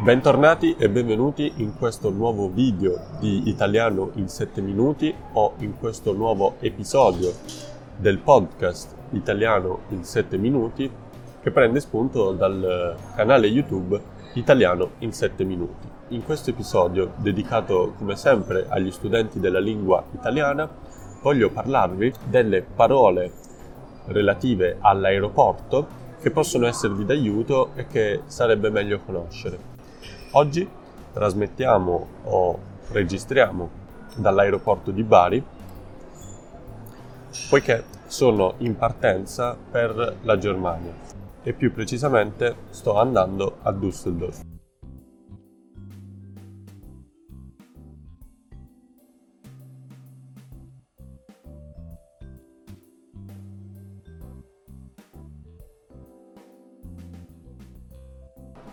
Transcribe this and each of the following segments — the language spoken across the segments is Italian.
Bentornati e benvenuti in questo nuovo video di Italiano in 7 minuti o in questo nuovo episodio del podcast Italiano in 7 minuti che prende spunto dal canale YouTube Italiano in 7 minuti. In questo episodio, dedicato come sempre agli studenti della lingua italiana, voglio parlarvi delle parole relative all'aeroporto che possono esservi d'aiuto e che sarebbe meglio conoscere. Oggi trasmettiamo o registriamo dall'aeroporto di Bari poiché sono in partenza per la Germania e più precisamente sto andando a Düsseldorf.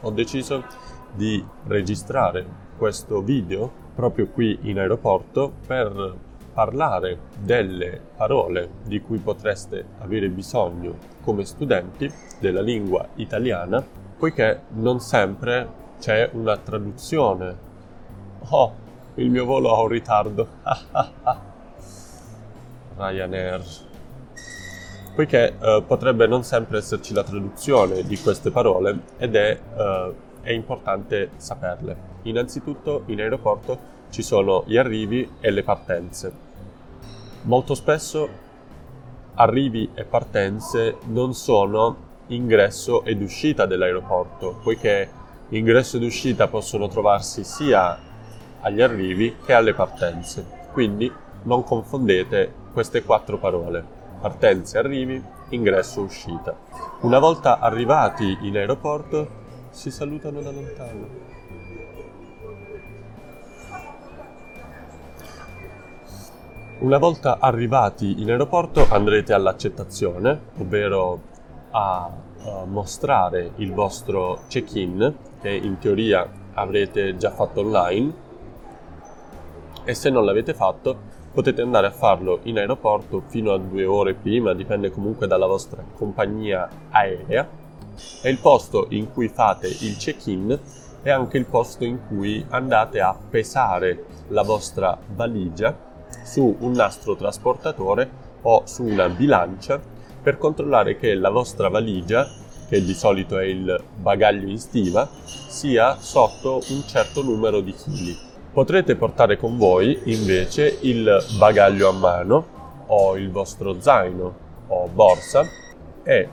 Ho deciso di registrare questo video proprio qui in aeroporto per parlare delle parole di cui potreste avere bisogno come studenti della lingua italiana, poiché non sempre c'è una traduzione. Oh, il mio volo ha un ritardo. Ryanair. Poiché eh, potrebbe non sempre esserci la traduzione di queste parole ed è eh, è importante saperle. Innanzitutto in aeroporto ci sono gli arrivi e le partenze. Molto spesso arrivi e partenze non sono ingresso ed uscita dell'aeroporto, poiché ingresso ed uscita possono trovarsi sia agli arrivi che alle partenze. Quindi non confondete queste quattro parole. Partenze, arrivi, ingresso, uscita. Una volta arrivati in aeroporto si salutano da lontano. Una volta arrivati in aeroporto andrete all'accettazione, ovvero a, a mostrare il vostro check-in, che in teoria avrete già fatto online, e se non l'avete fatto potete andare a farlo in aeroporto fino a due ore prima, dipende comunque dalla vostra compagnia aerea è il posto in cui fate il check-in e anche il posto in cui andate a pesare la vostra valigia su un nastro trasportatore o su una bilancia per controllare che la vostra valigia, che di solito è il bagaglio in stiva, sia sotto un certo numero di chili. Potrete portare con voi invece il bagaglio a mano o il vostro zaino o borsa e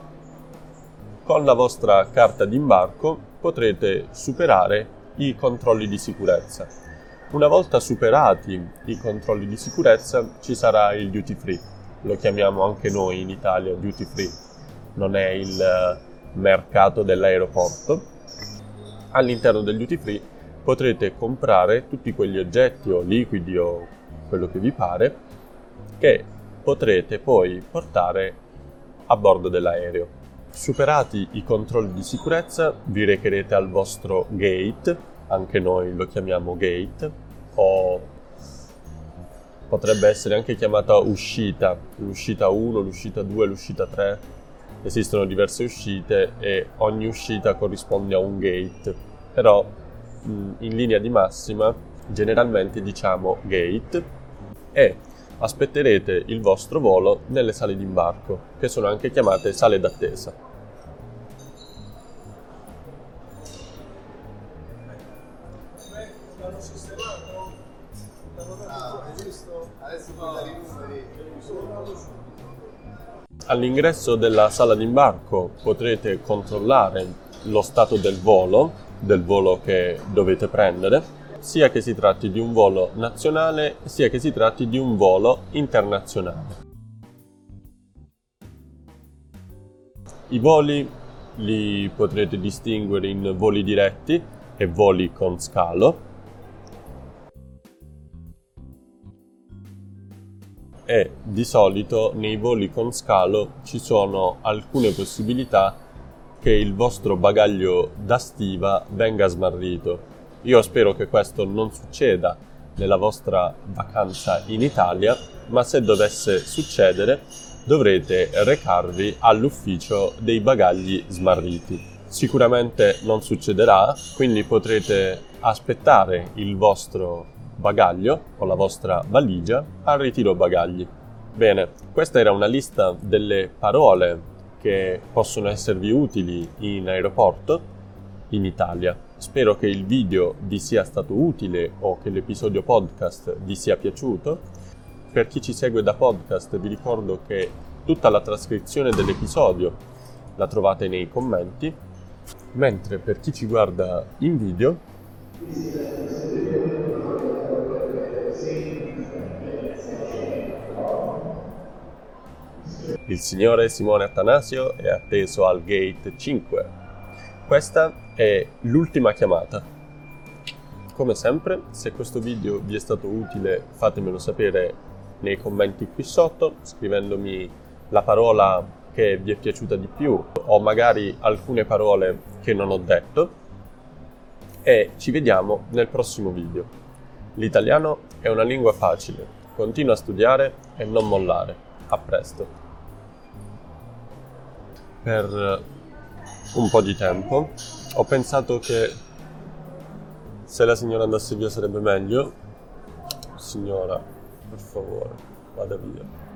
con la vostra carta d'imbarco potrete superare i controlli di sicurezza. Una volta superati i controlli di sicurezza ci sarà il duty free, lo chiamiamo anche noi in Italia duty free, non è il eh, mercato dell'aeroporto. All'interno del duty free potrete comprare tutti quegli oggetti o liquidi o quello che vi pare che potrete poi portare a bordo dell'aereo. Superati i controlli di sicurezza, vi recherete al vostro gate, anche noi lo chiamiamo gate, o potrebbe essere anche chiamata uscita, l'uscita 1, l'uscita 2, l'uscita 3. Esistono diverse uscite e ogni uscita corrisponde a un gate, però in linea di massima generalmente diciamo gate e aspetterete il vostro volo nelle sale d'imbarco, che sono anche chiamate sale d'attesa. All'ingresso della sala d'imbarco potrete controllare lo stato del volo, del volo che dovete prendere, sia che si tratti di un volo nazionale sia che si tratti di un volo internazionale. I voli li potrete distinguere in voli diretti e voli con scalo. E di solito nei voli con scalo ci sono alcune possibilità che il vostro bagaglio da stiva venga smarrito io spero che questo non succeda nella vostra vacanza in Italia, ma se dovesse succedere dovrete recarvi all'ufficio dei bagagli smarriti. sicuramente non succederà, quindi potrete aspettare il vostro bagaglio o la vostra valigia al ritiro bagagli. Bene, questa era una lista delle parole che possono esservi utili in aeroporto in Italia. Spero che il video vi sia stato utile o che l'episodio podcast vi sia piaciuto. Per chi ci segue da podcast vi ricordo che tutta la trascrizione dell'episodio la trovate nei commenti, mentre per chi ci guarda in video il signore Simone Attanasio è atteso al gate 5. Questa è l'ultima chiamata. Come sempre, se questo video vi è stato utile fatemelo sapere nei commenti qui sotto, scrivendomi la parola che vi è piaciuta di più o magari alcune parole che non ho detto e ci vediamo nel prossimo video. L'italiano è una lingua facile, continua a studiare e non mollare. A presto. Per un po' di tempo. Ho pensato che se la signora andasse via sarebbe meglio. Signora, per favore, vada via.